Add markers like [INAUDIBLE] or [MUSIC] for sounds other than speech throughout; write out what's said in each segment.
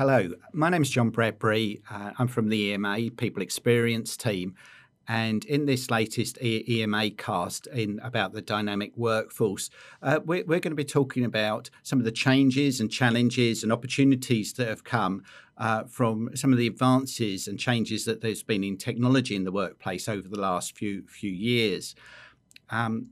Hello, my name is John Bradbury. Uh, I'm from the EMA People Experience team. And in this latest EMA cast in about the dynamic workforce, uh, we're, we're, going to be talking about some of the changes and challenges and opportunities that have come uh, from some of the advances and changes that there's been in technology in the workplace over the last few few years. Um,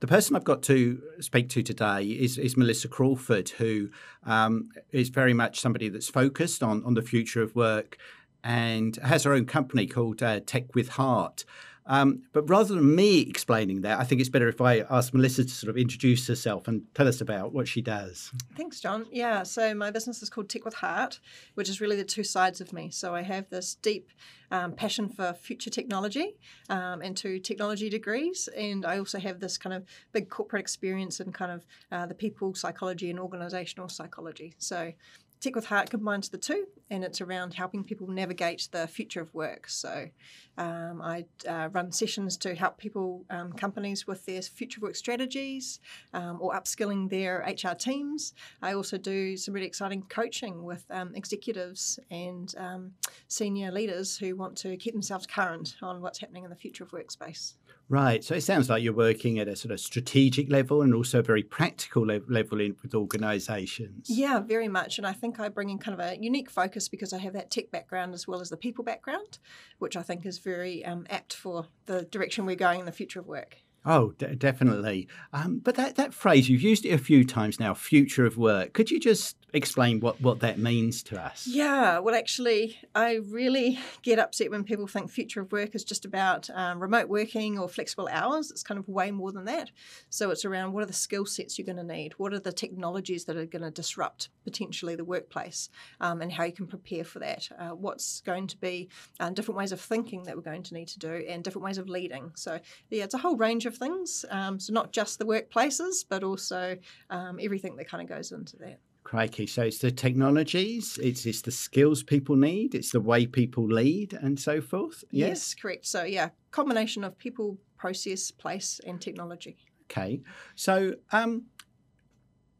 the person I've got to speak to today is, is Melissa Crawford, who um, is very much somebody that's focused on, on the future of work and has her own company called uh, Tech with Heart. Um, but rather than me explaining that, I think it's better if I ask Melissa to sort of introduce herself and tell us about what she does. Thanks, John. Yeah, so my business is called Tech with Heart, which is really the two sides of me. So I have this deep um, passion for future technology um, and two technology degrees, and I also have this kind of big corporate experience in kind of uh, the people psychology and organizational psychology. So Tech with Heart combines the two, and it's around helping people navigate the future of work. So, um, I uh, run sessions to help people, um, companies, with their future work strategies um, or upskilling their HR teams. I also do some really exciting coaching with um, executives and um, senior leaders who want to keep themselves current on what's happening in the future of workspace. Right. So it sounds like you're working at a sort of strategic level and also a very practical le- level in, with organisations. Yeah, very much. And I think I bring in kind of a unique focus because I have that tech background as well as the people background, which I think is very um, apt for the direction we're going in the future of work. Oh, d- definitely. Um, but that, that phrase, you've used it a few times now, future of work. Could you just explain what, what that means to us? Yeah, well, actually, I really [LAUGHS] get upset when people think future of work is just about um, remote working or flexible hours. It's kind of way more than that. So it's around what are the skill sets you're going to need? What are the technologies that are going to disrupt potentially the workplace um, and how you can prepare for that? Uh, what's going to be uh, different ways of thinking that we're going to need to do and different ways of leading? So, yeah, it's a whole range of things. Um, so not just the workplaces, but also um, everything that kind of goes into that. Crikey. So it's the technologies, it's, it's the skills people need, it's the way people lead and so forth. Yes, yes correct. So, yeah, combination of people, process, place, and technology. Okay. So, um,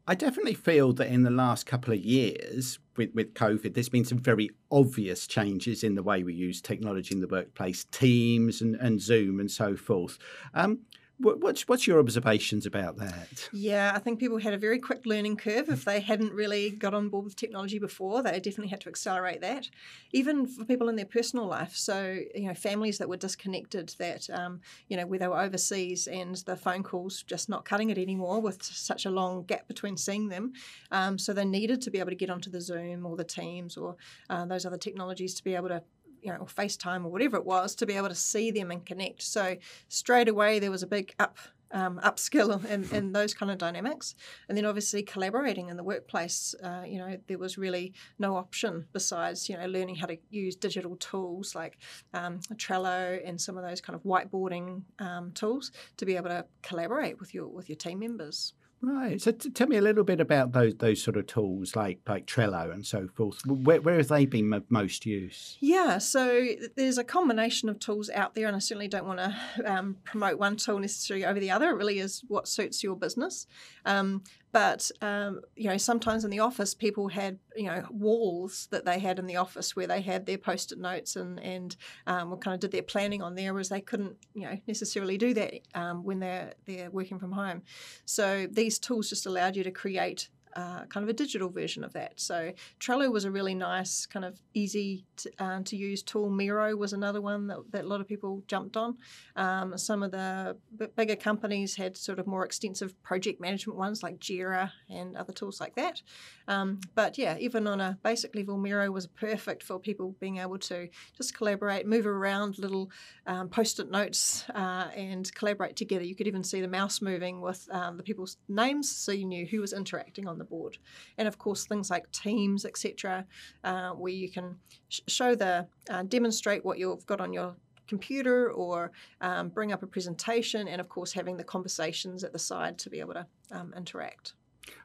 I definitely feel that in the last couple of years with, with COVID, there's been some very obvious changes in the way we use technology in the workplace, Teams and, and Zoom and so forth. Um, What's what's your observations about that? Yeah, I think people had a very quick learning curve. If they hadn't really got on board with technology before, they definitely had to accelerate that. Even for people in their personal life, so you know, families that were disconnected, that um, you know, where they were overseas and the phone calls just not cutting it anymore with such a long gap between seeing them. Um, so they needed to be able to get onto the Zoom or the Teams or uh, those other technologies to be able to you know, or FaceTime or whatever it was to be able to see them and connect. So straight away there was a big up um, upskill [LAUGHS] in, in those kind of dynamics. And then obviously collaborating in the workplace, uh, you know, there was really no option besides, you know, learning how to use digital tools like um, Trello and some of those kind of whiteboarding um, tools to be able to collaborate with your with your team members. Right. So t- tell me a little bit about those those sort of tools like like Trello and so forth. Where, where have they been most used? Yeah. So there's a combination of tools out there, and I certainly don't want to [LAUGHS] um, promote one tool necessarily over the other. It really is what suits your business. Um, but um, you know, sometimes in the office, people had you know walls that they had in the office where they had their post-it notes and and um, kind of did their planning on there, whereas they couldn't you know necessarily do that um, when they're they're working from home. So these tools just allowed you to create uh, kind of a digital version of that. So Trello was a really nice, kind of easy to, uh, to use tool. Miro was another one that, that a lot of people jumped on. Um, some of the b- bigger companies had sort of more extensive project management ones like Jira and other tools like that. Um, but yeah, even on a basic level, Miro was perfect for people being able to just collaborate, move around little um, post-it notes, uh, and collaborate together. You could even see the mouse moving with um, the people's names, so you knew who was interacting on the board. And of course, things like Teams, etc., uh, where you can sh- show the uh, demonstrate what you've got on your computer or um, bring up a presentation, and of course, having the conversations at the side to be able to um, interact.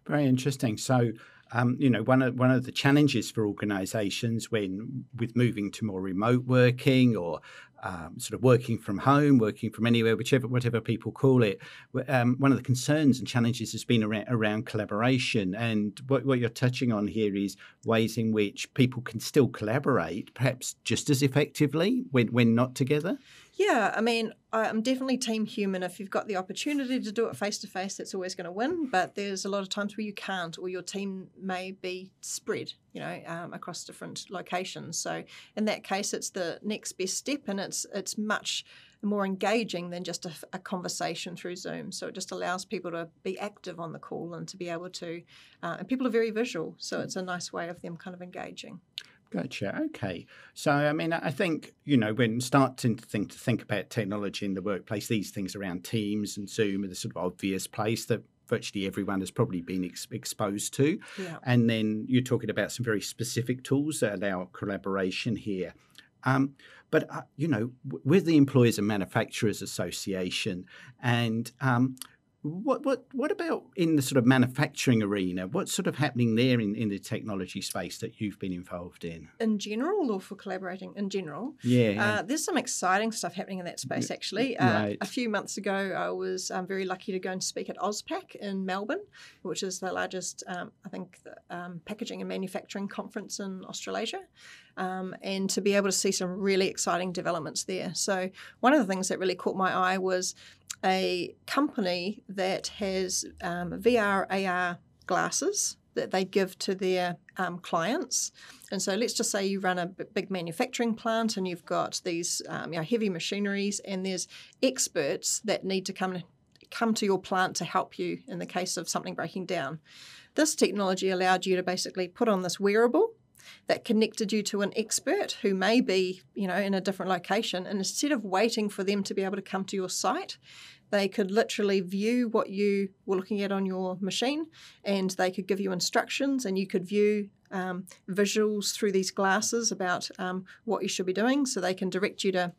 Very interesting. So, um, you know, one of one of the challenges for organisations when with moving to more remote working or um, sort of working from home, working from anywhere, whichever whatever people call it. Um, one of the concerns and challenges has been around, around collaboration, and what, what, you're touching on here is ways in which people can still collaborate, perhaps just as effectively when when not together. Yeah, I mean, I'm definitely team human. If you've got the opportunity to do it face to face, that's always going to win. But there's a lot of times where you can't, or your team may be spread, you know, um, across different locations. So in that case, it's the next best step, and it's it's much more engaging than just a, a, conversation through Zoom. So it just allows people to be active on the call and to be able to, uh, and people are very visual, so it's a nice way of them kind of engaging. Gotcha. Okay. So, I mean, I think you know when starting to think to think about technology in the workplace, these things around Teams and Zoom are the sort of obvious place that virtually everyone has probably been ex- exposed to. Yeah. And then you're talking about some very specific tools that allow collaboration here. Um, but uh, you know, we're the Employers and Manufacturers Association, and um, what what what about in the sort of manufacturing arena? What's sort of happening there in, in the technology space that you've been involved in? In general, or for collaborating in general? Yeah, uh, there's some exciting stuff happening in that space. Actually, uh, right. a few months ago, I was um, very lucky to go and speak at AusPack in Melbourne, which is the largest, um, I think, the, um, packaging and manufacturing conference in Australasia um, and to be able to see some really exciting developments there. So, one of the things that really caught my eye was a company that has um, VR, AR glasses that they give to their um, clients. And so let's just say you run a big manufacturing plant and you've got these um, you know, heavy machineries and there's experts that need to come come to your plant to help you in the case of something breaking down. This technology allowed you to basically put on this wearable that connected you to an expert who may be, you know, in a different location. And instead of waiting for them to be able to come to your site, they could literally view what you were looking at on your machine and they could give you instructions and you could view um, visuals through these glasses about um, what you should be doing so they can direct you to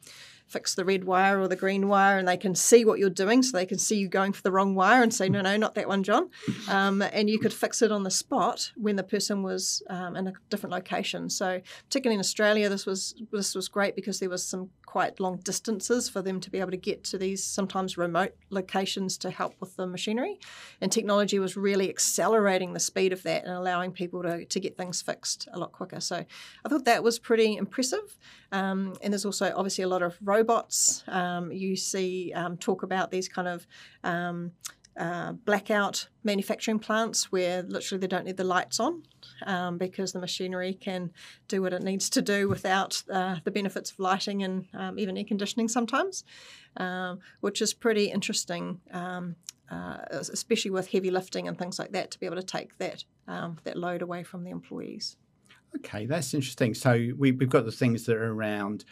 fix the red wire or the green wire and they can see what you're doing. So they can see you going for the wrong wire and say no no not that one john. [LAUGHS] Um, and you could fix it on the spot when the person was um, in a different location. So particularly in australia this was this was great because there was some quite long distances for them to be able to get to these sometimes remote locations to help with the machinery. And technology was really accelerating the speed of that and allowing people to, to get things fixed a lot quicker. So i thought that was pretty impressive. Um, and there's also obviously a lot of robots. Um, you see um, talk about these kind of um, uh, blackout manufacturing plants where literally they don't need the lights on um, because the machinery can do what it needs to do without uh, the benefits of lighting and um, even air conditioning sometimes, um, which is pretty interesting, um, uh, especially with heavy lifting and things like that, to be able to take that that load away from the employees. Okay, that's interesting. So we, have got the things that are around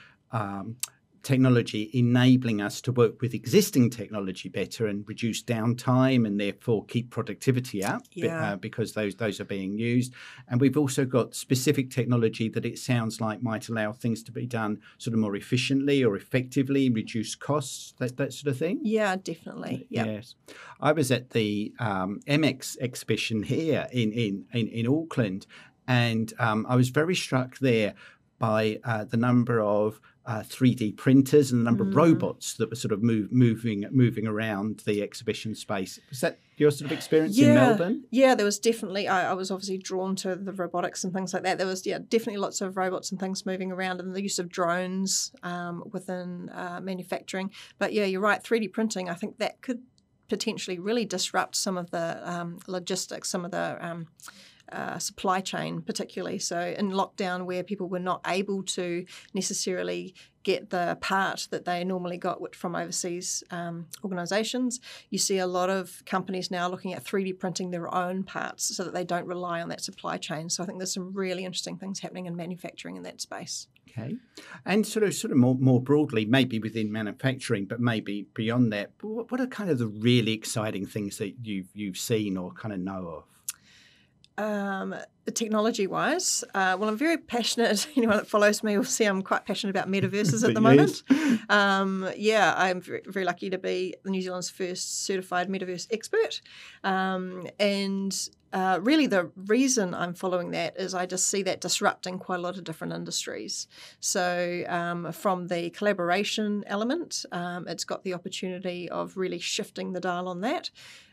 technology enabling us to work with existing technology better and reduce downtime and therefore keep productivity up yeah. uh, because those those are being used and we've also got specific technology that it sounds like might allow things to be done sort of more efficiently or effectively reduce costs that, that sort of thing yeah definitely yep. yes i was at the um, mx exhibition here in in in, in auckland and um, i was very struck there by uh, the number of uh, 3D printers and the number mm. of robots that were sort of move, moving moving around the exhibition space. Was that your sort of experience yeah. in Melbourne? Yeah, there was definitely. I, I, was obviously drawn to the robotics and things like that. There was yeah, definitely lots of robots and things moving around, and the use of drones um, within uh, manufacturing. But yeah, you're right. 3D printing. I think that could potentially really disrupt some of the um, logistics, some of the um, uh, supply chain, particularly. So, in lockdown, where people were not able to necessarily get the part that they normally got from overseas um, organisations, you see a lot of companies now looking at 3D printing their own parts so that they don't rely on that supply chain. So, I think there's some really interesting things happening in manufacturing in that space. Okay, and sort of, sort of more more broadly, maybe within manufacturing, but maybe beyond that. What are kind of the really exciting things that you've you've seen or kind of know of? Um, technology wise, uh, well, I'm very passionate. [LAUGHS] Anyone that follows me will see I'm quite passionate about metaverses at the [LAUGHS] Yes. moment. [LAUGHS] Um, yeah, I'm very, very lucky to be New Zealand's first certified metaverse expert. Um, and uh, really, the reason I'm following that is I just see that disrupting quite a lot of different industries. So, um, from the collaboration element, um, it's got the opportunity of really shifting the dial on that.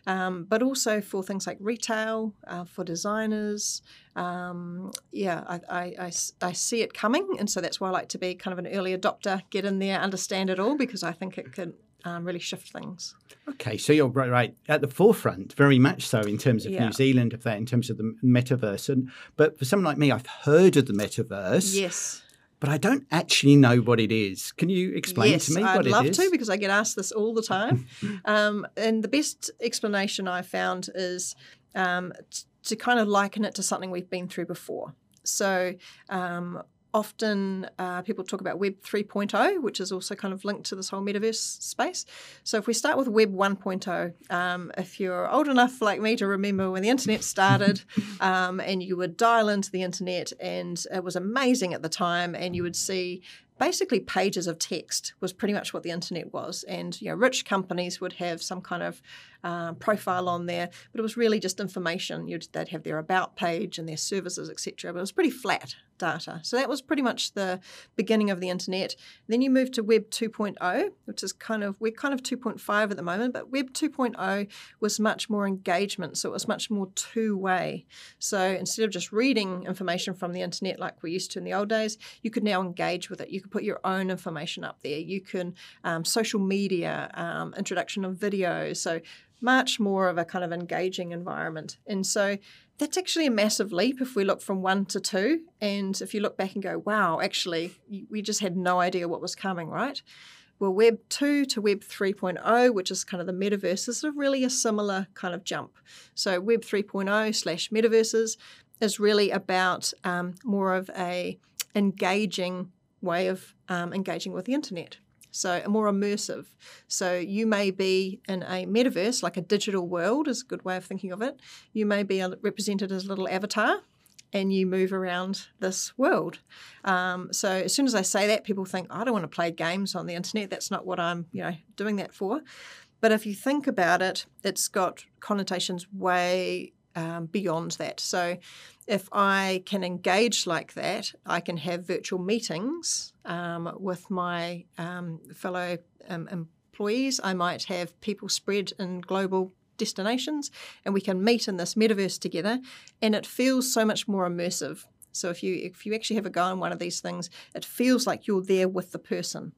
Um, but also for things like retail, uh, for designers. Um, yeah, I see it coming. And so that's why I like to be kind of an early adopter, get in there, understand it all, because I think it [LAUGHS] could um, really shift things. Okay, so you're right, right at the forefront, very much so in terms of Yeah. New Zealand of that, in terms of the metaverse. And but for someone like me, I've heard of the metaverse, Yes. But I don't actually know what it is. Can you explain yes, to me I'd what love to because I get asked this all the time. [LAUGHS] um, and the best explanation I found is um, t- to kind of liken it to something we've been through before. So um, often uh, people talk about Web 3.0, which is also kind of linked to this whole metaverse space. So if we start with Web 1.0, um, if you're old enough like me to remember when the internet started [LAUGHS] um, and you would dial into the internet and it was amazing at the time and you would see basically pages of text was pretty much what the internet was. And you know rich companies would have some kind of uh, profile on there but it was really just information. You'd, they'd have their about page and their services etc but it was pretty flat data. So that was pretty much the beginning of the internet. Then you move to web 2.0 which is kind of we're kind of 2.5 at the moment but web 2.0 was much more engagement so it was much more two-way. So instead of just reading information from the internet like we used to in the old days you could now engage with it. You could put your own information up there. You can um, social media um, introduction of videos. So much more of a kind of engaging environment. And so that's actually a massive leap if we look from one to two and if you look back and go wow actually we just had no idea what was coming right well, Web 2 to Web 3.0, which is kind of the metaverse, is really a similar kind of jump. So, Web 3.0 slash metaverses is really about um, more of a engaging way of um, engaging with the internet. So, more immersive. So, you may be in a metaverse, like a digital world, is a good way of thinking of it. You may be represented as a little avatar and you move around this world. Um, so as soon as I say that, people think I don't want to play games on the internet. That's not what I'm, you know, doing that for. But if you think about it, it's got connotations way um, beyond that. So if I can engage like that, I can have virtual meetings um, with my um, fellow um, employees. I might have people spread in global destinations and we can meet in this metaverse together and it feels so much more immersive. So if you if you actually have a go on one of these things it feels like you're there with the person.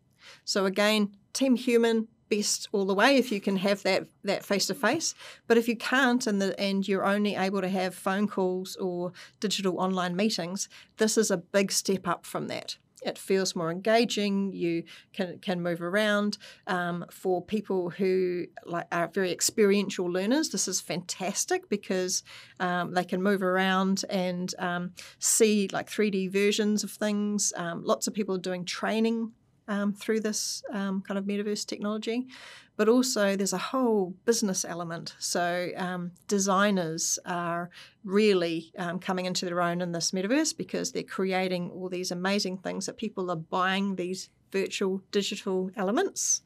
So again team human best all the way if you can have that that face to face but if you can't and the and you're only able to have phone calls or digital online meetings this is a big step up from that it feels more engaging. You can can move around. Um, for people who like are very experiential learners, this is fantastic because um, they can move around and um, see like three D versions of things. Um, lots of people are doing training um, through this um, kind of metaverse technology. But also, there's a whole business element. So, um, designers are really um, coming into their own in this metaverse because they're creating all these amazing things that people are buying these virtual digital elements.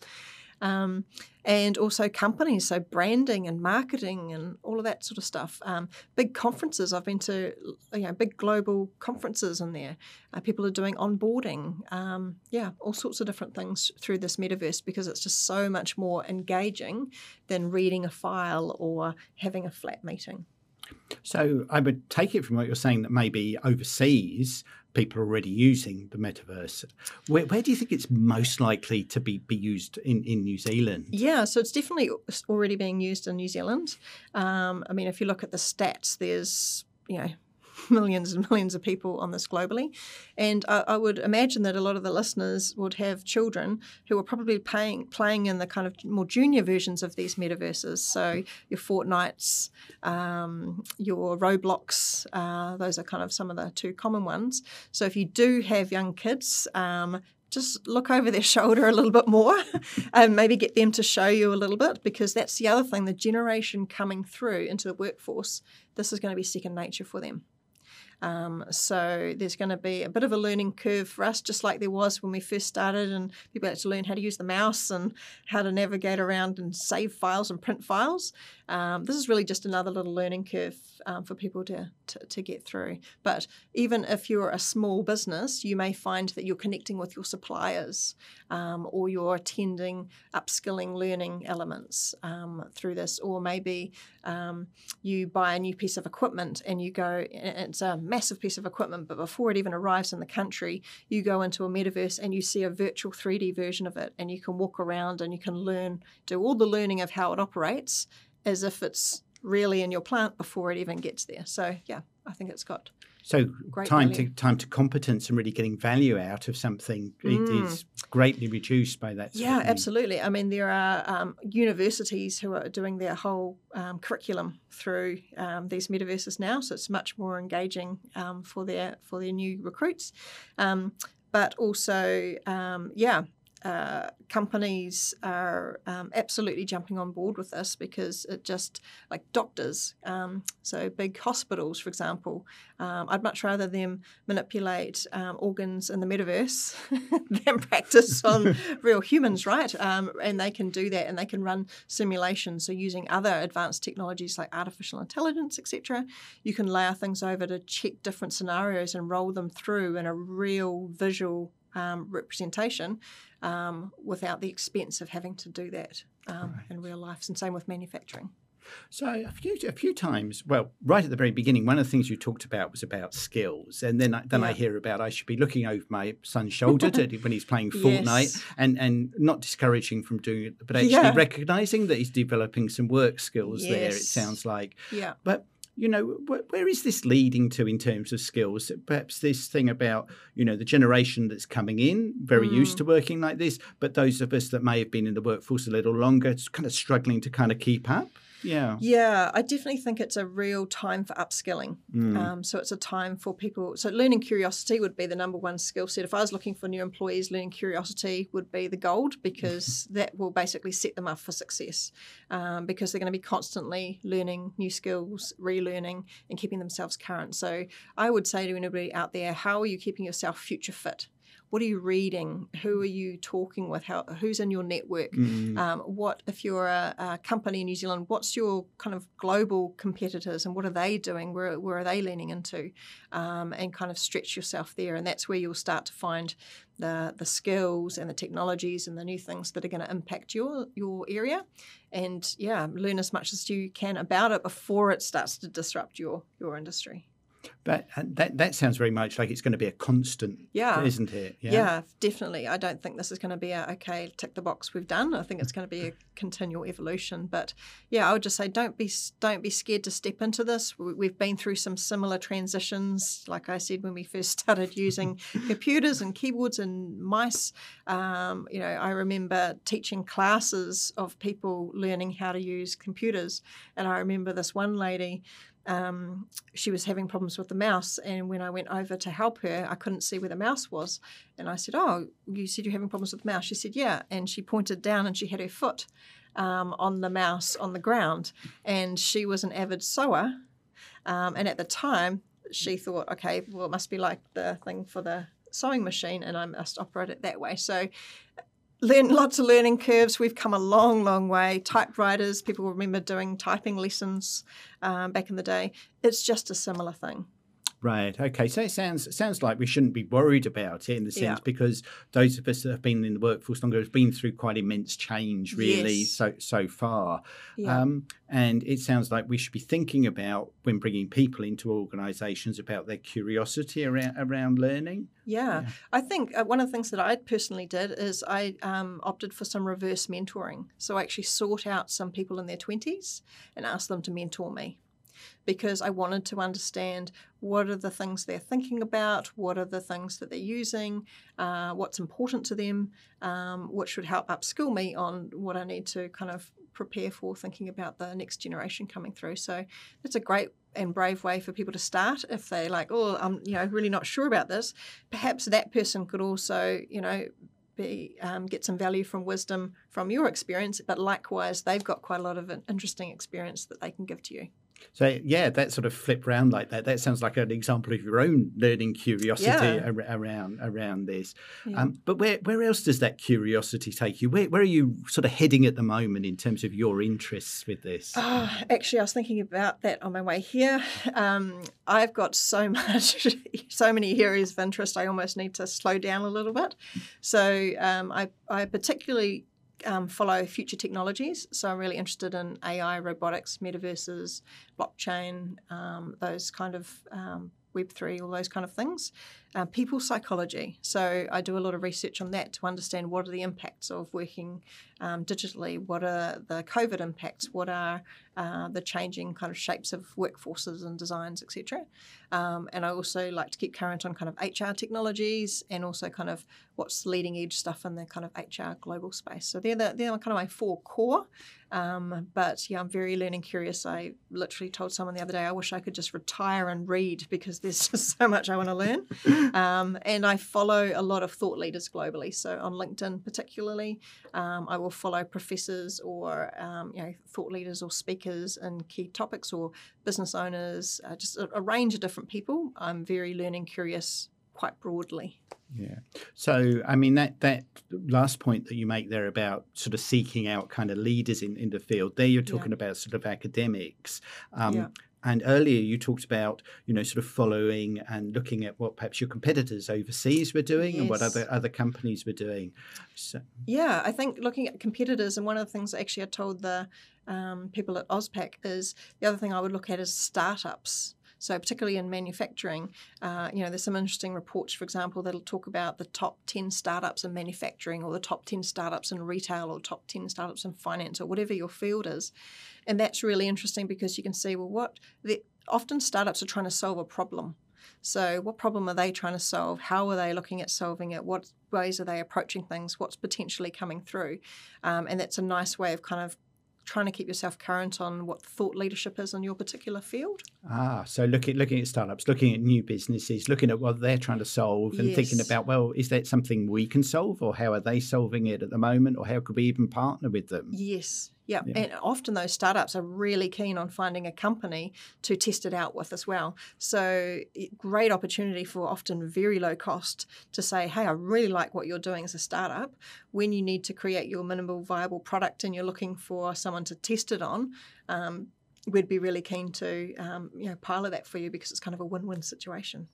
Um, and also companies, so branding and marketing and all of that sort of stuff. Um, big conferences, I've been to, you know, big global conferences in there. Uh, people are doing onboarding, um, yeah, all sorts of different things through this metaverse because it's just so much more engaging than reading a file or having a flat meeting. So I would take it from what you're saying that maybe overseas people are already using the metaverse. Where, where do you think it's most likely to be, be used in, in New Zealand? Yeah, so it's definitely already being used in New Zealand. Um, I mean, if you look at the stats, there's you know [LAUGHS] millions and millions of people on this globally. And I, I, would imagine that a lot of the listeners would have children who are probably playing, playing in the kind of more junior versions of these metaverses. So your Fortnites, um, your Roblox, uh, those are kind of some of the two common ones. So if you do have young kids, um, just look over their shoulder a little bit more [LAUGHS] and maybe get them to show you a little bit because that's the other thing the generation coming through into the workforce this is going to be second nature for them Um, so there's going to be a bit of a learning curve for us, just like there was when we first started, and people had to learn how to use the mouse and how to navigate around and save files and print files. Um, this is really just another little learning curve um, for people to, to, to get through. But even if you're a small business, you may find that you're connecting with your suppliers um, or you're attending upskilling learning elements um, through this, or maybe um, you buy a new piece of equipment and you go, it's a massive piece of equipment, but before it even arrives in the country, you go into a metaverse and you see a virtual 3D version of it, and you can walk around and you can learn, do all the learning of how it operates as if it's really in your plant before it even gets there. So yeah, I think it's got so time value. to time to competence and really getting value out of something mm. is greatly reduced by that. yeah, absolutely. I mean, there are um, universities who are doing their whole um, curriculum through um, these metaverses now, so it's much more engaging um, for their for their new recruits. Um, but also, um, yeah, uh, companies are um, absolutely jumping on board with this because it just like doctors um, so big hospitals for example um, i'd much rather them manipulate um, organs in the metaverse [LAUGHS] than practice on [LAUGHS] real humans right? Um, and they can do that and they can run simulations. So using other advanced technologies like artificial intelligence etc you can layer things over to check different scenarios and roll them through in a real visual um, representation um, without the expense of having to do that um, right. in real life. And same with manufacturing. So a few a few times, well, right at the very beginning, one of the things you talked about was about skills, and then I, then yeah. I hear about I should be looking over my son's shoulder to, when he's playing [LAUGHS] Fortnite, yes. and and not discouraging from doing it, but actually yeah. recognizing that he's developing some work skills yes. there. It sounds like, yeah, but you know, wh- where is this leading to in terms of skills? Perhaps this thing about, you know, the generation that's coming in, very mm. used to working like this, but those of us that may have been in the workforce a little longer, kind of struggling to kind of keep up. Yeah. Yeah, I definitely think it's a real time for upskilling. Mm. Um, so it's a time for people. So learning curiosity would be the number one skill set. If I was looking for new employees, learning curiosity would be the gold [LAUGHS] because that will basically set them up for success um, because they're going to be constantly learning new skills, relearning, and keeping themselves current. So I would say to anybody out there, how are you keeping yourself future fit? What are you reading? Who are you talking with? How, who's in your network? Mm. Um, what if you're a, a, company in New Zealand? What's your kind of global competitors and what are they doing? Where, where are they leaning into? Um, and kind of stretch yourself there, and that's where you'll start to find the the skills and the technologies and the new things that are going to impact your your area. And yeah, learn as much as you can about it before it starts to disrupt your your industry. But uh, that that sounds very much like it's going to be a constant, yeah, isn't it? Yeah. yeah, definitely. I don't think this is going to be a okay, tick the box, we've done. I think it's going to be a continual evolution. But yeah, I would just say don't be don't be scared to step into this. We've been through some similar transitions, like I said when we first [LAUGHS] started using computers and keyboards and mice. Um, you know, I remember teaching classes of people learning how to use computers, and I remember this one lady um, she was having problems with the mouse. And when I went over to help her, I couldn't see where the mouse was. And I said, Oh, you said you're having problems with the mouse. She said, Yeah. And she pointed down and she had her foot um, on the mouse on the ground. And she was an avid sewer. Um, and at the time, she thought, okay, well, it must be like the thing for the sewing machine, and I must operate it that way. So learn lots of learning curves. We've come a long, long way. Typewriters, people remember doing typing lessons um, back in the day. It's just a similar thing. Right. Okay. So it sounds sounds like we shouldn't be worried about it in the sense yeah. because those of us that have been in the workforce longer have been through quite immense change, really, yes. so so far. Yeah. Um, and it sounds like we should be thinking about when bringing people into organisations about their curiosity around around learning. Yeah, yeah. I think uh, one of the things that I personally did is I um, opted for some reverse mentoring. So I actually sought out some people in their twenties and asked them to mentor me because I wanted to understand what are the things they're thinking about, what are the things that they're using, uh, what's important to them, um, which would help upskill me on what I need to kind of prepare for thinking about the next generation coming through. So it's a great and brave way for people to start if they like, oh, I'm you know really not sure about this. Perhaps that person could also you know be, um, get some value from wisdom from your experience, but likewise, they've got quite a lot of interesting experience that they can give to you. So yeah, that sort of flip round like that. That sounds like an example of your own learning curiosity Yeah. ar- around around this. Yeah. Um, but where where else does that curiosity take you? Where where are you sort of heading at the moment in terms of your interests with this? Oh, actually, I was thinking about that on my way here. Um, I've got so [LAUGHS] much, so many areas of interest. I almost need to slow down a little bit. So um, I, I particularly um, follow future technologies. So I'm really interested in AI, robotics, metaverses, blockchain, um, those kind of um, Web3, all those kind of things. Uh, people psychology. So I do a lot of research on that to understand what are the impacts of working um, digitally, what are the COVID impacts, what are uh, the changing kind of shapes of workforces and designs, etc. Um, and I also like to keep current on kind of HR technologies and also kind of what's leading edge stuff in the kind of HR global space. So they're the, they're kind of my four core. Um, but yeah, I'm very learning curious. I literally told someone the other day, I wish I could just retire and read because there's [LAUGHS] just so much I want to learn. [COUGHS] Um, and I follow a lot of thought leaders globally. So on LinkedIn, particularly, um, I will follow professors or um, you know thought leaders or speakers in key topics or business owners, uh, just a, a range of different people. I'm very learning curious quite broadly. Yeah. So, I mean, that that last point that you make there about sort of seeking out kind of leaders in, in the field, there you're talking about sort of academics. Um, Yeah. And earlier you talked about, you know, sort of following and looking at what perhaps your competitors overseas were doing and what other other companies were doing. So, Yeah, I think looking at competitors, and one of the things actually I told the um, people at AusPack is the other thing I would look at is startups. So particularly in manufacturing, uh, you know, there's some interesting reports, for example, that'll talk about the top 10 startups in manufacturing or the top 10 startups in retail or top 10 startups in finance or whatever your field is. And that's really interesting because you can see, well, what the, often startups are trying to solve a problem. So, what problem are they trying to solve? How are they looking at solving it? What ways are they approaching things? What's potentially coming through? Um, and that's a nice way of kind of trying to keep yourself current on what thought leadership is in your particular field. ah, so looking looking at startups, looking at new businesses, looking at what they're trying to solve, and thinking about, well, is that something we can solve, or how are they solving it at the moment, or how could we even partner with them? Yes. Yeah. Yeah. And often those startups are really keen on finding a company to test it out with as well. So, great opportunity for often very low cost to say, hey, I really like what you're doing as a startup. When you need to create your minimal viable product and you're looking for someone to test it on, um, we'd be really keen to um, you know pilot that for you because it's kind of a win-win situation.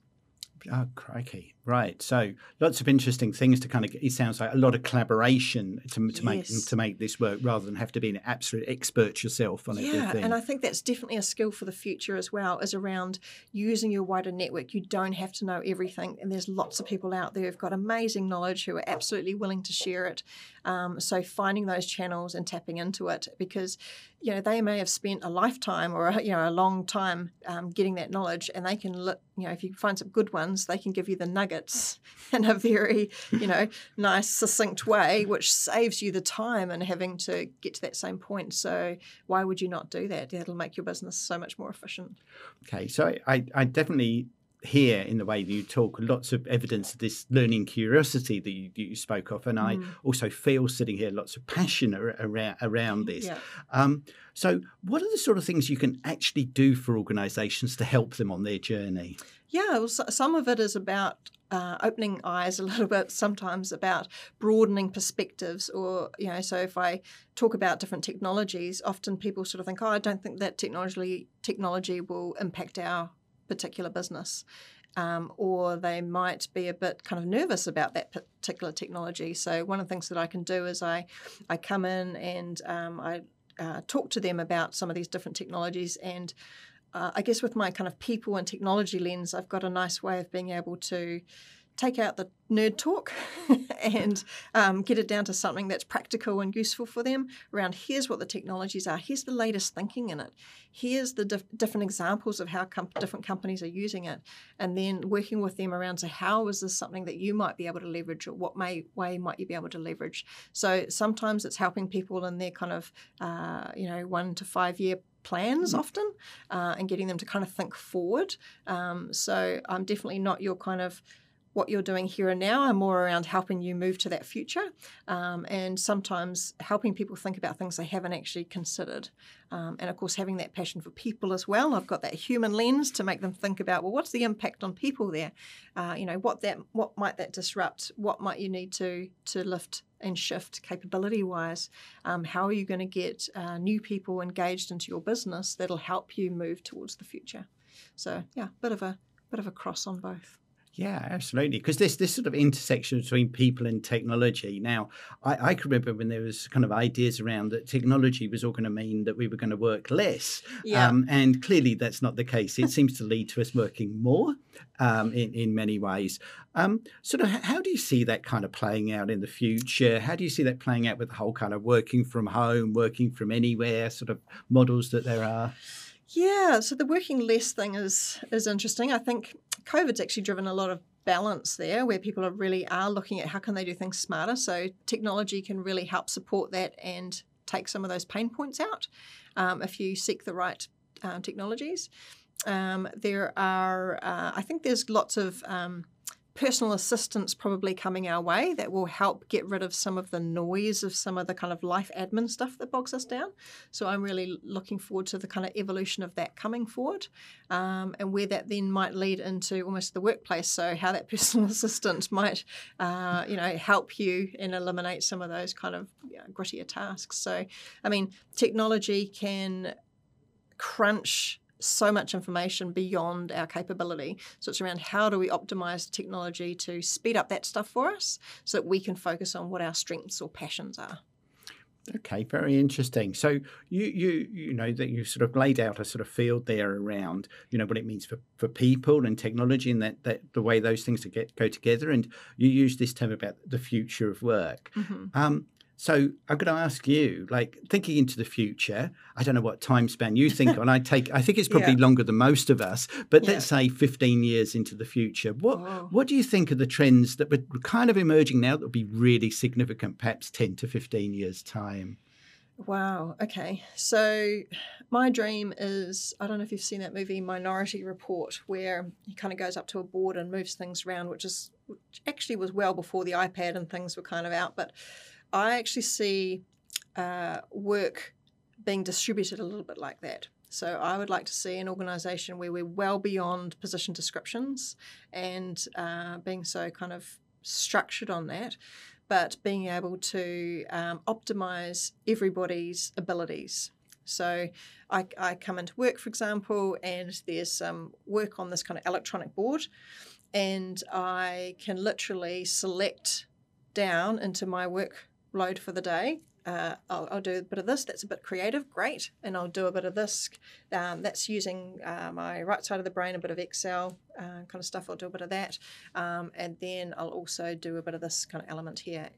Oh, crikey! Right. So lots of interesting things to kind of. It sounds like a lot of collaboration to, to make to make this work, rather than have to be an absolute expert yourself on Yeah, everything. and I think that's definitely a skill for the future as well, is around using your wider network. You don't have to know everything, and there's lots of people out there who've got amazing knowledge who are absolutely willing to share it. Um, so finding those channels and tapping into it, because you know they may have spent a lifetime or a, you know a long time um, getting that knowledge, and they can li- you know if you find some good ones, they can give you the nuggets [LAUGHS] in a very you know nice succinct way, which saves you the time and having to get to that same point. So why would you not do that? That'll make your business so much more efficient. Okay, so I, I definitely hear in the way that you talk lots of evidence of this learning curiosity that you, you spoke of, and I Mm. also feel sitting here lots of passion ar- around around this. Yeah. Um, so, what are the sort of things you can actually do for organisations to help them on their journey? Yeah, well, so, some of it is about uh, opening eyes [LAUGHS] a little bit, sometimes about broadening perspectives. Or, you know, so if I talk about different technologies, often people sort of think, oh, I don't think that technology, technology will impact our particular business. Um, or they might be a bit kind of nervous about that particular technology. So one of the things that I can do is I, I come in and um, I uh, talk to them about some of these different technologies and uh, I guess with my kind of people and technology lens, I've got a nice way of being able to take out the nerd talk [LAUGHS] and um, get it down to something that's practical and useful for them around here's what the technologies are, here's the latest thinking in it, here's the dif- different examples of how com- different companies are using it, and then working with them around so how is this something that you might be able to leverage or what may, way might you be able to leverage. So sometimes it's helping people in their kind of, uh, you know, one to five year plans often uh, and getting them to kind of think forward. Um, so I'm definitely not your kind of what you're doing here and now I'm more around helping you move to that future um, and sometimes helping people think about things they haven't actually considered. Um, and of course, having that passion for people as well. I've got that human lens to make them think about, well, what's the impact on people there? Uh, you know, what that what might that disrupt? What might you need to to lift and shift capability wise? Um, how are you going to get uh, new people engaged into your business that'll help you move towards the future? So yeah, bit of a bit of a cross on both. Yeah, absolutely. Because this this sort of intersection between people and technology. Now, I, I can remember when there was kind of ideas around that technology was all going to mean that we were going to work less. Yeah. Um, and clearly that's not the case. It seems to lead to us working more um, in, in many ways. Um, sort of how do you see that kind of playing out in the future? How do you see that playing out with the whole kind of working from home, working from anywhere sort of models that there are? Yeah, so the working less thing is is interesting. I think COVID's actually driven a lot of balance there where people are really are looking at how can they do things smarter. So technology can really help support that and take some of those pain points out um, if you seek the right uh, technologies. Um, there are, uh, I think there's lots of um, personal assistants probably coming our way that will help get rid of some of the noise of some of the kind of life admin stuff that bogs us down. So I'm really looking forward to the kind of evolution of that coming forward um, and where that then might lead into almost the workplace. So how that [LAUGHS] personal assistant might, uh, you know, help you and eliminate some of those kind of you know, grittier tasks. So, I mean, technology can crunch so much information beyond our capability. So it's around how do we optimize technology to speed up that stuff for us so that we can focus on what our strengths or passions are. Okay, very interesting. So you you you know that you sort of laid out a sort of field there around you know what it means for, for people and technology and that, that the way those things to get go together. And you use this term about the future of work. Mm-hmm. Um, so I'm going to ask you, like thinking into the future. I don't know what time span you think on. I [LAUGHS] take. I think it's probably yeah. longer than most of us. But yeah. let's say 15 years into the future. What oh. What do you think are the trends that were kind of emerging now that will be really significant, perhaps 10 to 15 years time? Wow. Okay. So my dream is I don't know if you've seen that movie Minority Report, where he kind of goes up to a board and moves things around, which is which actually was well before the iPad and things were kind of out, but I actually see uh, work being distributed a little bit like that. So I would like to see an organisation where we're well beyond position descriptions and uh, being so kind of structured on that, but being able to um, optimise everybody's abilities. So I, I, come into work, for example, and there's some work on this kind of electronic board, and I can literally select down into my work load for the day. Uh, I'll, I'll, do a bit of this. That's a bit creative, great. And I'll do a bit of this. Um, that's using uh, my right side of the brain, a bit of Excel uh, kind of stuff. I'll do a bit of that. Um, and then I'll also do a bit of this kind of element here.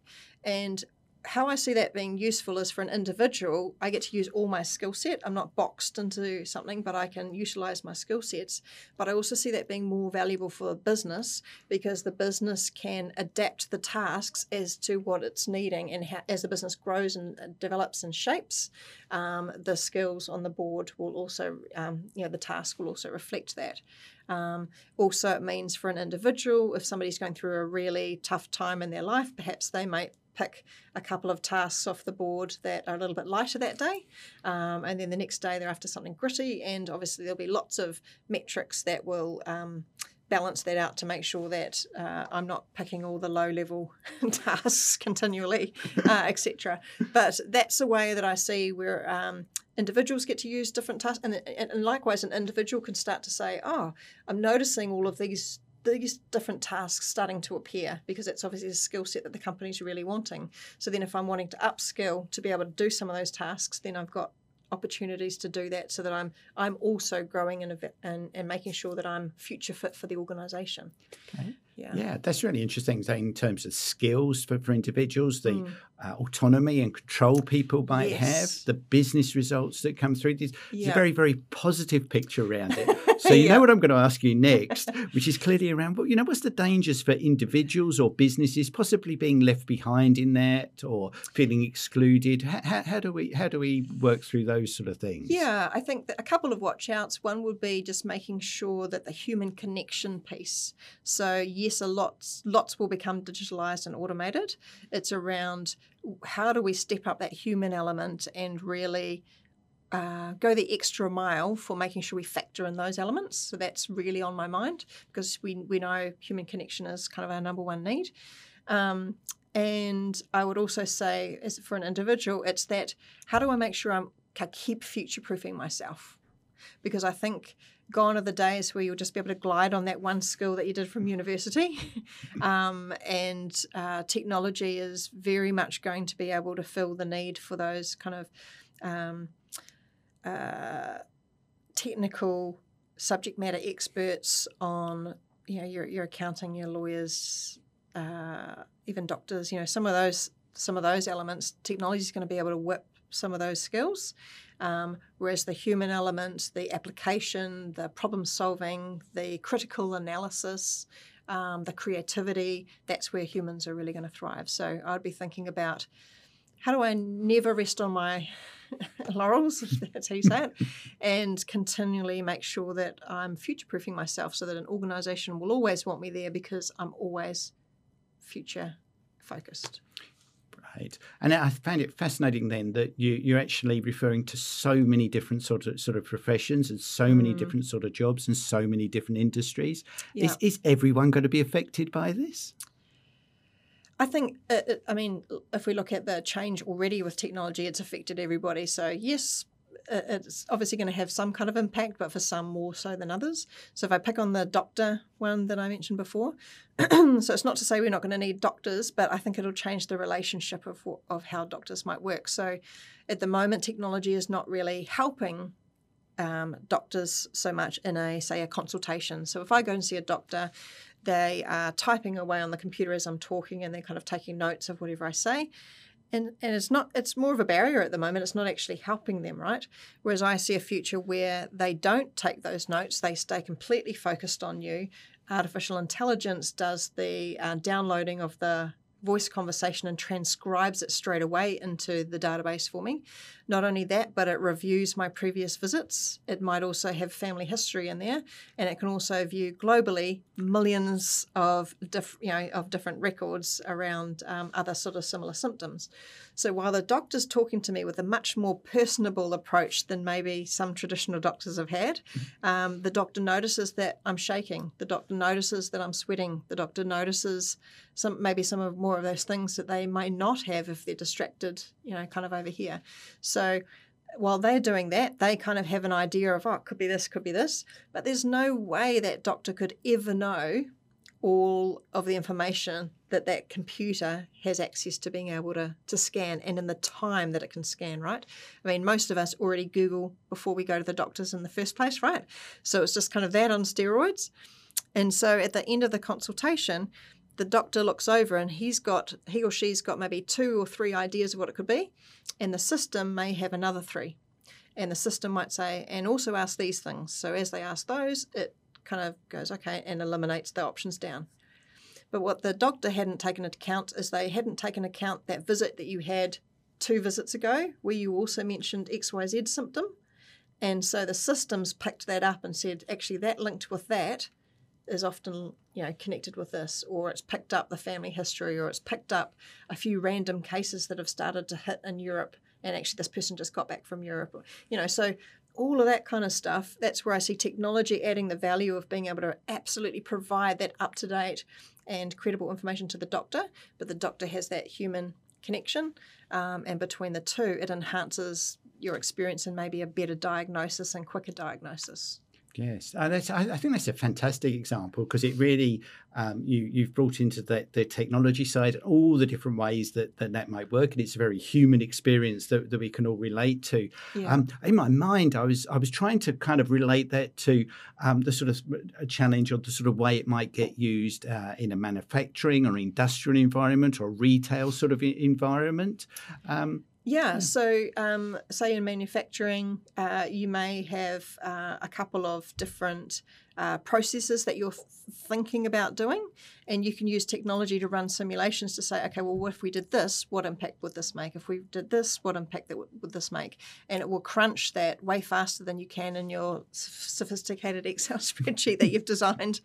And how I see that being useful is for an individual, I get to use all my skill set. I'm not boxed into something, but I can utilize my skill sets. But I also see that being more valuable for a business because the business can adapt the tasks as to what it's needing. And as the business grows and develops and shapes, um, the skills on the board will also, um, you know, the task will also reflect that. Um, also, it means for an individual, if somebody's going through a really tough time in their life, perhaps they might pick a couple of tasks off the board that are a little bit lighter that day. Um, and then the next day they're after something gritty. And obviously, there'll be lots of metrics that will. Um, balance that out to make sure that uh, I'm not picking all the low level [LAUGHS] tasks continually, uh, etc. But that's the way that I see where um, individuals get to use different tasks, and, and likewise, an individual can start to say, "Oh, I'm noticing all of these these different tasks starting to appear because it's obviously a skill set that the company's really wanting. So then, if I'm wanting to upskill to be able to do some of those tasks, then I've got opportunities to do that so that I'm I'm also growing and and, and making sure that I'm future fit for the organisation. Okay. Yeah. yeah, that's really interesting in terms of skills for, for individuals, the mm. uh, autonomy and control people might yes. have, the business results that come through. There's, yeah. a very, very positive picture around it. [LAUGHS] So you Yeah. know what I'm going to ask you next, which is clearly around, well, you know, what's the dangers for individuals or businesses possibly being left behind in that or feeling excluded? How, how, how do we how do we work through those sort of things? Yeah, I think that a couple of watch outs. One would be just making sure that the human connection piece. So yes, a lots lots will become digitalized and automated. It's around how do we step up that human element and really uh, go the extra mile for making sure we factor in those elements. So that's really on my mind because we we know human connection is kind of our number one need. Um, and I would also say, as for an individual, it's that how do I make sure I'm I keep future proofing myself? Because I think gone are the days where you'll just be able to glide on that one skill that you did from university. [LAUGHS] um, and uh, technology is very much going to be able to fill the need for those kind of um, uh, technical subject matter experts on you know your, your accounting, your lawyers, uh, even doctors. You know some of those some of those elements. Technology is going to be able to whip some of those skills. Um, whereas the human element, the application, the problem solving, the critical analysis, um, the creativity, that's where humans are really going to thrive. So I'd be thinking about how do I never rest on my [LAUGHS] laurels, if [LAUGHS] that's how you say it, and continually make sure that I'm future proofing myself so that an organization will always want me there because I'm always future focused. Right. And I found it fascinating then that you, you're actually referring to so many different sort of sort of professions and so many Mm. different sort of jobs and so many different industries. Yeah. Is, is everyone going to be affected by this? I think, uh, uh, I mean, if we look at the change already with technology, it's affected everybody. So, yes, uh, it's obviously going to have some kind of impact, but for some more so than others. So, if I pick on the doctor one that I mentioned before, [CLEARS THROAT] so it's not to say we're not going to need doctors, but I think it'll change the relationship of, of how doctors might work. So, at the moment, technology is not really helping um, doctors so much in a say a consultation. So if I go and see a doctor, they are typing away on the computer as I'm talking, and they're kind of taking notes of whatever I say. And, and it's not it's more of a barrier at the moment. It's not actually helping them right? Whereas i see a future where they don't take those notes. They stay completely focused on you. Artificial intelligence does the uh, downloading of the voice conversation and transcribes it straight away into the database for me. Not only that, but it reviews my previous visits. It might also have family history in there, and it can also view globally millions of diff- you know of different records around um, other sort of similar symptoms. So while the doctor's talking to me with a much more personable approach than maybe some traditional doctors have had, um, the doctor notices that I'm shaking. The doctor notices that I'm sweating. The doctor notices some maybe some of more of those things that they may not have if they're distracted, you know, kind of over here. So while they're doing that, they kind of have an idea of, oh, it could be this, could be this. But there's no way that doctor could ever know all of the information that that computer has access to being able to, to scan and in the time that it can scan, right? I mean, most of us already Google before we go to the doctors in the first place, right? So it's just kind of that on steroids. And so at the end of the consultation, the doctor looks over and he's got he or she's got maybe two or three ideas of what it could be, and the system may have another three. And the system might say, and also ask these things. So as they ask those, it kind of goes, okay, and eliminates the options down. But what the doctor hadn't taken into account is they hadn't taken account that visit that you had two visits ago, where you also mentioned XYZ symptom. And so the systems picked that up and said, actually, that linked with that is often you know connected with this or it's picked up the family history or it's picked up a few random cases that have started to hit in Europe and actually this person just got back from Europe you know so all of that kind of stuff that's where I see technology adding the value of being able to absolutely provide that up to date and credible information to the doctor but the doctor has that human connection um, and between the two it enhances your experience and maybe a better diagnosis and quicker diagnosis Yes, uh, that's, I, I think that's a fantastic example because it really um, you you've brought into the, the technology side all the different ways that, that that might work, and it's a very human experience that, that we can all relate to. yeah. Um, in my mind, I was I was trying to kind of relate that to um, the sort of a challenge or the sort of way it might get used uh, in a manufacturing or industrial environment or retail sort of environment. Um, Yeah, so um, say in manufacturing, uh, you may have uh, a couple of different uh, processes that you're thinking about doing, and you can use technology to run simulations to say, okay, well, if we did this? What impact would this make? If we did this, what impact would, would this make? And it will crunch that way faster than you can in your sophisticated [LAUGHS] Excel spreadsheet that you've designed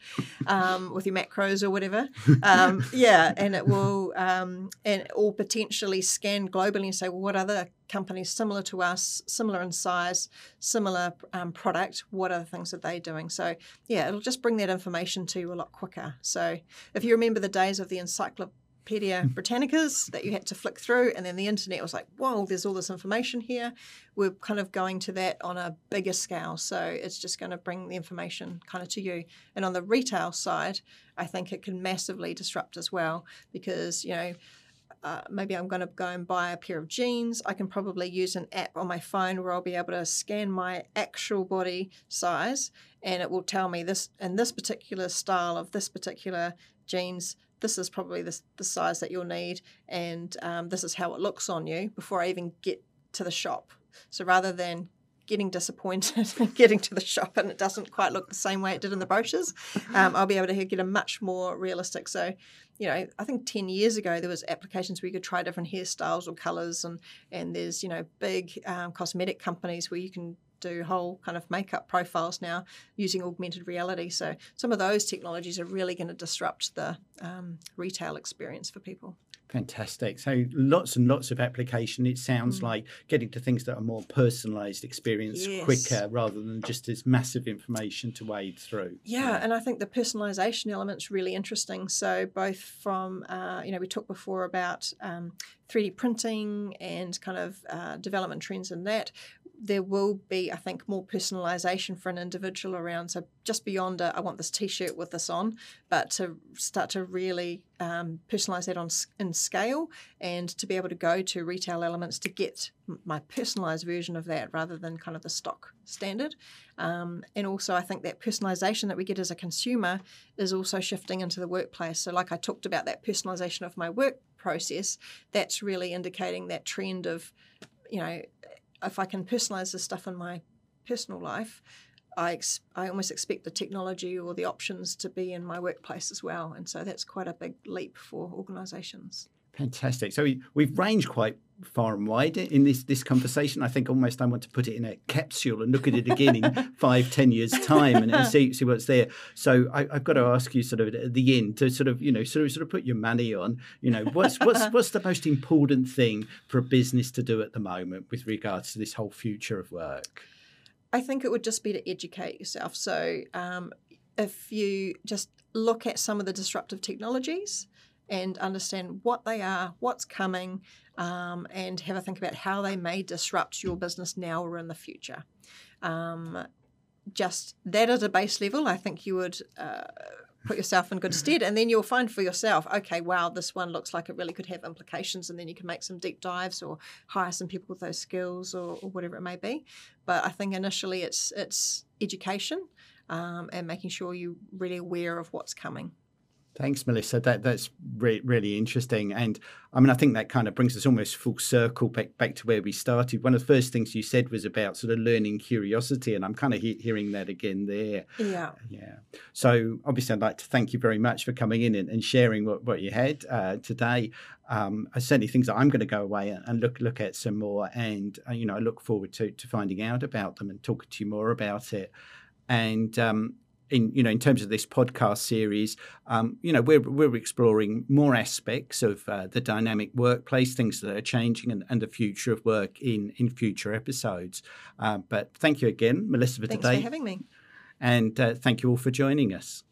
um, with your macros or whatever. Um, yeah, and it will um, and or potentially scan globally and say, well, what other companies similar to us, similar in size, similar um, product, what are the things that they're doing? So, yeah, it'll just bring that information to you a lot quicker. So, if you remember the days of the Encyclopedia mm. Britannicas that you had to flick through, and then the internet was like, whoa, there's all this information here. We're kind of going to that on a bigger scale. So, it's just going to bring the information kind of to you. And on the retail side, I think it can massively disrupt as well because, you know, uh, maybe I'm going to go and buy a pair of jeans. I can probably use an app on my phone where I'll be able to scan my actual body size and it will tell me this in this particular style of this particular jeans. This is probably the, the size that you'll need, and um, this is how it looks on you before I even get to the shop. So rather than getting disappointed [LAUGHS] getting to the shop and it doesn't quite look the same way it did in the brochures, um, I'll be able to get a much more realistic. So, you know, I think 10 years ago there was applications where you could try different hairstyles or colours and, and there's, you know, big um, cosmetic companies where you can do whole kind of makeup profiles now using augmented reality. So some of those technologies are really going to disrupt the um, retail experience for people. Fantastic. So lots and lots of application. It sounds mm. like getting to things that are more personalized experience yes. quicker rather than just this massive information to wade through. Yeah, yeah. and I think the personalization element's really interesting. So both from, uh, you know, we talked before about um, 3D printing and kind of uh, development trends in that there will be, I think, more personalisation for an individual around. So just beyond, a, I want this T-shirt with this on, but to start to really um, personalise that on in scale, and to be able to go to retail elements to get my personalised version of that rather than kind of the stock standard. Um, and also, I think that personalisation that we get as a consumer is also shifting into the workplace. So, like I talked about that personalisation of my work process, that's really indicating that trend of you know if I can personalize this stuff in my personal life, I, ex- I almost expect the technology or the options to be in my workplace as well. And so that's quite a big leap for organizations. Fantastic. So we, we've ranged quite far and wide in this this conversation. I think almost I want to put it in a capsule and look at it again in [LAUGHS] five, ten years' time and, and [LAUGHS] see see what's there. So I, have got to ask you sort of at the end to sort of you know sort of sort of put your money on. You know what's what's [LAUGHS] what's the most important thing for a business to do at the moment with regards to this whole future of work? I think it would just be to educate yourself. So um, if you just look at some of the disruptive technologies and understand what they are, what's coming, um, and have a think about how they may disrupt your business now or in the future. Um, just that at a base level, I think you would. Uh, put yourself in good stead and then you'll find for yourself okay wow this one looks like it really could have implications and then you can make some deep dives or hire some people with those skills or, or whatever it may be but i think initially it's it's education um, and making sure you're really aware of what's coming Thanks, Melissa. That that's re- really interesting, and I mean, I think that kind of brings us almost full circle back back to where we started. One of the first things you said was about sort of learning curiosity, and I'm kind of he- hearing that again there. Yeah, yeah. So obviously, I'd like to thank you very much for coming in and, and sharing what, what you had uh, today. Um, certainly things that I'm going to go away and, and look look at some more, and uh, you know, I look forward to to finding out about them and talking to you more about it. And um, in you know in terms of this podcast series, um, you know we're we're exploring more aspects of uh, the dynamic workplace, things that are changing, and, and, the future of work in in future episodes. Uh, but thank you again, Melissa, for Thanks today. for having me. And uh, thank you all for joining us.